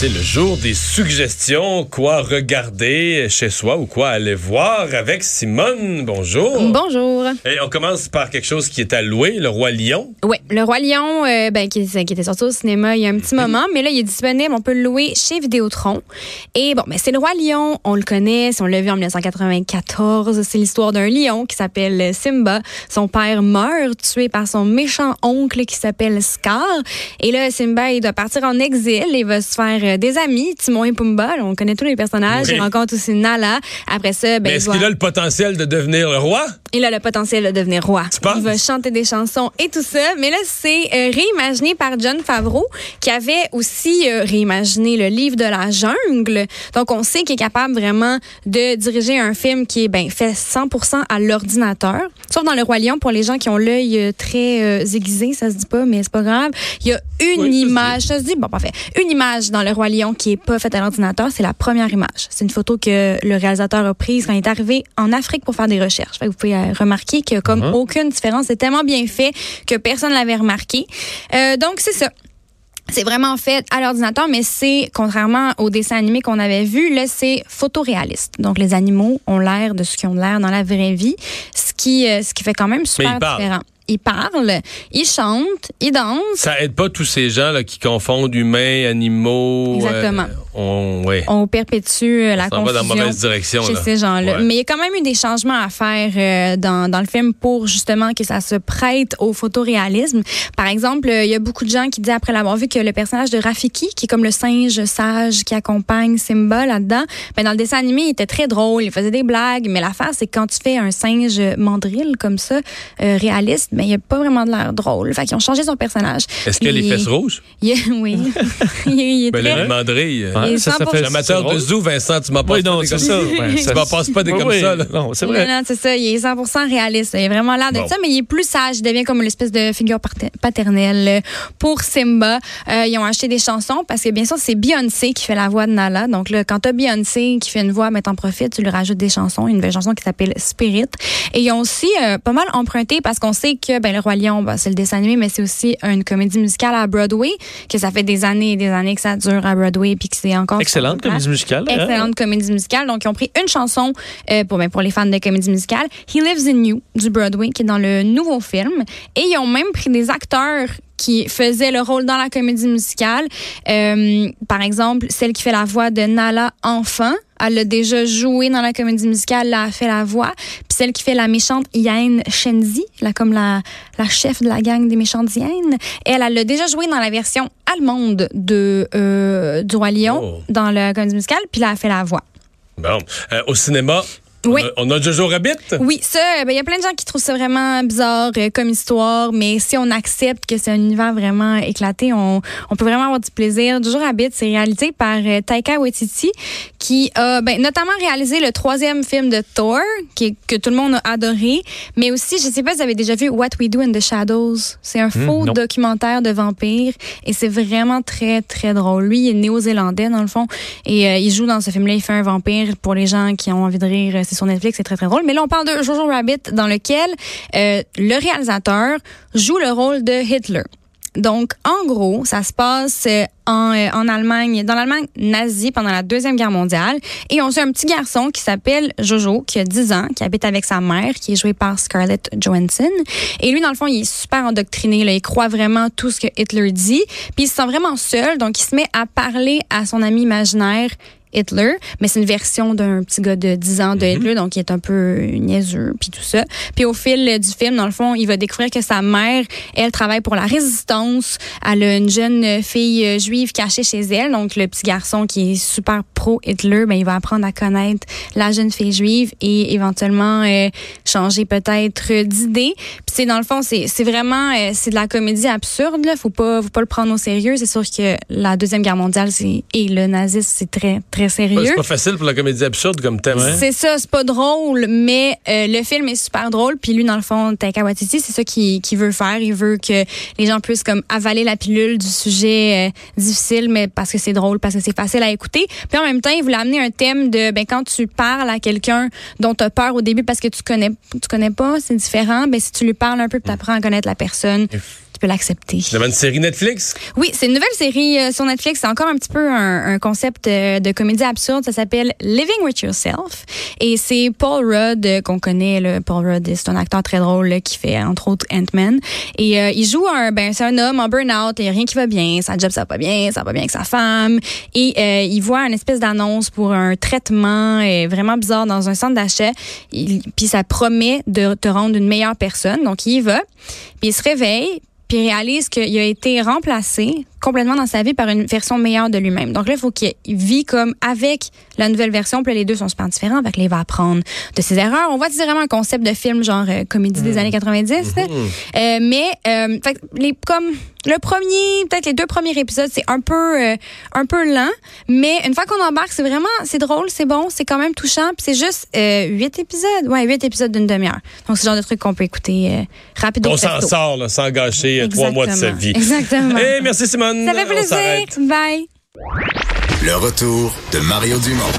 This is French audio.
C'est le jour des suggestions, quoi regarder chez soi ou quoi aller voir avec Simone? Bonjour. Bonjour. Et on commence par quelque chose qui est à louer, Le Roi Lion. Oui, Le Roi Lion, euh, ben, qui, qui était sorti au cinéma il y a un petit Mhm. moment, mais là, il est disponible. On peut le louer chez Vidéotron. Et bon, ben, c'est Le Roi Lion. On le connaît. si On l'a vu en 1994. C'est l'histoire d'un lion qui s'appelle Simba. Son père meurt, tué par son méchant oncle qui s'appelle Scar. Et là, Simba, il doit partir en exil. Il va se faire euh, des amis. Timon et Pumba, là, on connaît tous les personnages. Oui. Il rencontre aussi Nala. Après ça, ben, est-ce doit- qu'il a le potentiel de devenir le roi? Il a le potentiel de devenir roi. Il va chanter des chansons et tout ça. Mais là, c'est euh, réimaginé par John Favreau, qui avait aussi euh, réimaginé le livre de la jungle. Donc, on sait qu'il est capable vraiment de diriger un film qui est ben, fait 100% à l'ordinateur. Sauf dans Le Roi Lion, pour les gens qui ont l'œil euh, très euh, aiguisé, ça se dit pas, mais c'est pas grave. Il y a une Oui, image, ça se dit, bon, parfait. Une image dans Le Roi Lion qui est pas faite à l'ordinateur, c'est la première image. C'est une photo que le réalisateur a prise quand il est arrivé en Afrique pour faire des recherches. Fait que vous pouvez euh, remarquer qu'il y a comme Mhm. aucune différence. C'est tellement bien fait que personne l'avait remarqué. Euh, donc, c'est ça. C'est vraiment fait à l'ordinateur, mais c'est, contrairement au dessin animé qu'on avait vu, là, c'est photoréaliste. Donc, les animaux ont l'air de ce qu'ils ont l'air dans la vraie vie, ce qui, euh, ce qui fait quand même super différent. Ils parlent, ils chantent, ils dansent. Ça aide pas tous ces gens là, qui confondent humains, animaux. Exactement. euh, on, ouais. On perpétue euh, la On va dans la confusion. mauvaise direction. chez là. ces gens-là. Ouais. Mais il y a quand même eu des changements à faire euh, dans, dans le film pour justement que ça se prête au photoréalisme. Par exemple, euh, il y a beaucoup de gens qui disent après l'avoir vu que le personnage de Rafiki, qui est comme le singe sage qui accompagne Simba là-dedans, ben dans le dessin animé, il était très drôle, il faisait des blagues, mais l'affaire c'est que quand tu fais un singe mandrille comme ça, euh, réaliste, ben il n'y a pas vraiment de l'air drôle. Fait qu'ils ont changé son personnage. Est-ce qu'il a les fesses rouges? il oui. il est, il est Ben, très- le mandrille. Et Ouais, ça, ça 100%. fait Amateur de zoo, Vincent, tu m'en passes Oui, pas non, des c'est comme ça. ça. Ouais, ça- Tu m'en passes pas des Oui, comme oui. ça. là. Non, c'est Non, vrai. non, c'est ça. Il est 100% réaliste. Il est vraiment l'air de Bon. ça, mais il est plus sage. Il devient comme une espèce de figure paternelle euh, pour Simba. Euh, ils ont acheté des chansons parce que, bien sûr, c'est Beyoncé qui fait la voix de Nala. Donc, là, quand t'as Beyoncé qui fait une voix, ben, t'en profites, tu lui rajoutes des chansons. Une nouvelle chanson qui s'appelle Spirit. Et ils ont aussi euh, pas mal emprunté parce qu'on sait que, ben, Le Roi Lion, ben, c'est le dessin animé, mais c'est aussi une comédie musicale à Broadway, que ça fait des années et des années que ça dure à Broadway puis que c'est encore Excellente comédie musicale. hein? excellente comédie musicale. Donc, ils ont pris une chanson euh, pour, ben, pour les fans de comédie musicale, He Lives in You, du Broadway, qui est dans le nouveau film. Et ils ont même pris des acteurs qui faisaient le rôle dans la comédie musicale. Euh, par exemple, celle qui fait la voix de Nala enfant. Elle a déjà joué dans la comédie musicale, elle a fait la voix. Puis celle qui fait la méchante Yen Shenzi, là, comme la, la chef de la gang des méchantes hyènes, elle, elle a déjà joué dans la version allemande de, euh, du Roi Lion, Oh. dans la comédie musicale, puis là, elle fait la voix. Bon. Euh, au cinéma, Oui. on, a, on a Jojo Rabbit? Oui, ça, ben, il y a plein de gens qui trouvent ça vraiment bizarre euh, comme histoire, mais si on accepte que c'est un univers vraiment éclaté, on, on peut vraiment avoir du plaisir. Jojo Rabbit, c'est réalisé par euh, Taika Waititi, qui a ben, notamment réalisé le troisième film de Thor, qui, que tout le monde a adoré, mais aussi, je sais pas si vous avez déjà vu What We Do in the Shadows. C'est un faux non. documentaire de vampires et c'est vraiment très, très drôle. Lui, il est néo-zélandais, dans le fond, et euh, il joue dans ce film-là, il fait un vampire. Pour les gens qui ont envie de rire, euh, c'est sur Netflix, c'est très, très drôle. Mais là, on parle de Jojo Rabbit, dans lequel euh, le réalisateur joue le rôle de Hitler. Donc, en gros, ça se passe euh, en, euh, en Allemagne, dans l'Allemagne nazie pendant la Deuxième Guerre mondiale. Et on suit un petit garçon qui s'appelle Jojo, qui a 10 ans, qui habite avec sa mère, qui est jouée par Scarlett Johansson. Et lui, dans le fond, il est super endoctriné. Là. Il croit vraiment tout ce que Hitler dit. Puis il se sent vraiment seul, donc il se met à parler à son ami imaginaire Hitler, mais c'est une version d'un petit gars de 10 ans de Hitler, donc il est un peu niaiseux, puis tout ça. Puis au fil euh, du film, dans le fond, il va découvrir que sa mère, elle travaille pour la résistance. Elle a une jeune fille euh, juive cachée chez elle, donc le petit garçon qui est super pro-Hitler, ben, il va apprendre à connaître la jeune fille juive et éventuellement euh, changer peut-être d'idée. Puis c'est dans le fond, c'est c'est vraiment, euh, c'est de la comédie absurde, là. Faut pas, faut pas le prendre au sérieux. C'est sûr que la Deuxième Guerre mondiale, c'est, et le nazisme, c'est très, très sérieux. C'est pas facile pour la comédie absurde comme thème. hein? C'est ça, c'est pas drôle, mais euh, le film est super drôle. Puis lui, dans le fond, Taika Waititi, c'est ça qu'il qu'il veut faire. Il veut que les gens puissent comme avaler la pilule du sujet euh, difficile, mais parce que c'est drôle, parce que c'est facile à écouter. Puis en même temps, il voulait amener un thème de ben quand tu parles à quelqu'un dont tu as peur au début parce que tu connais tu connais pas, c'est différent. Ben si tu lui parles un peu, tu apprends à connaître la personne. Tu peux l'accepter. C'est une série Netflix? Oui, c'est une nouvelle série euh, sur Netflix. C'est encore un petit peu un, un concept euh, de comédie absurde. Ça s'appelle Living with Yourself. Et c'est Paul Rudd euh, qu'on connaît. Là. Paul Rudd, c'est un acteur très drôle là, qui fait entre autres Ant-Man. Et euh, il joue un, ben c'est un homme en burn-out. Il a rien qui va bien. Sa job ça va pas bien, ça va pas bien avec sa femme. Et euh, il voit une espèce d'annonce pour un traitement vraiment bizarre dans un centre d'achat. Puis ça promet de te rendre une meilleure personne. Donc il y va. Puis il se réveille puis réalise qu'il a été remplacé complètement dans sa vie par une version meilleure de lui-même. Donc là, il faut qu'il vit comme avec la nouvelle version, puis là, les deux sont super différents, fait que là, il va apprendre de ses erreurs. On voit c'est vraiment un concept de film genre euh, comédie des années 90. là. Euh, mais euh, fait les comme le premier, peut-être les deux premiers épisodes, c'est un peu euh, un peu lent, mais une fois qu'on embarque, c'est vraiment c'est drôle, c'est bon, c'est quand même touchant, puis c'est juste huit épisodes, ouais, huit épisodes d'une demi-heure. Donc c'est le genre de truc qu'on peut écouter rapidement. On s'en sort, là, sans gâcher trois mois de sa vie. Exactement. Eh, merci Simone. Ça fait plaisir. Bye. Le retour de Mario Dumont.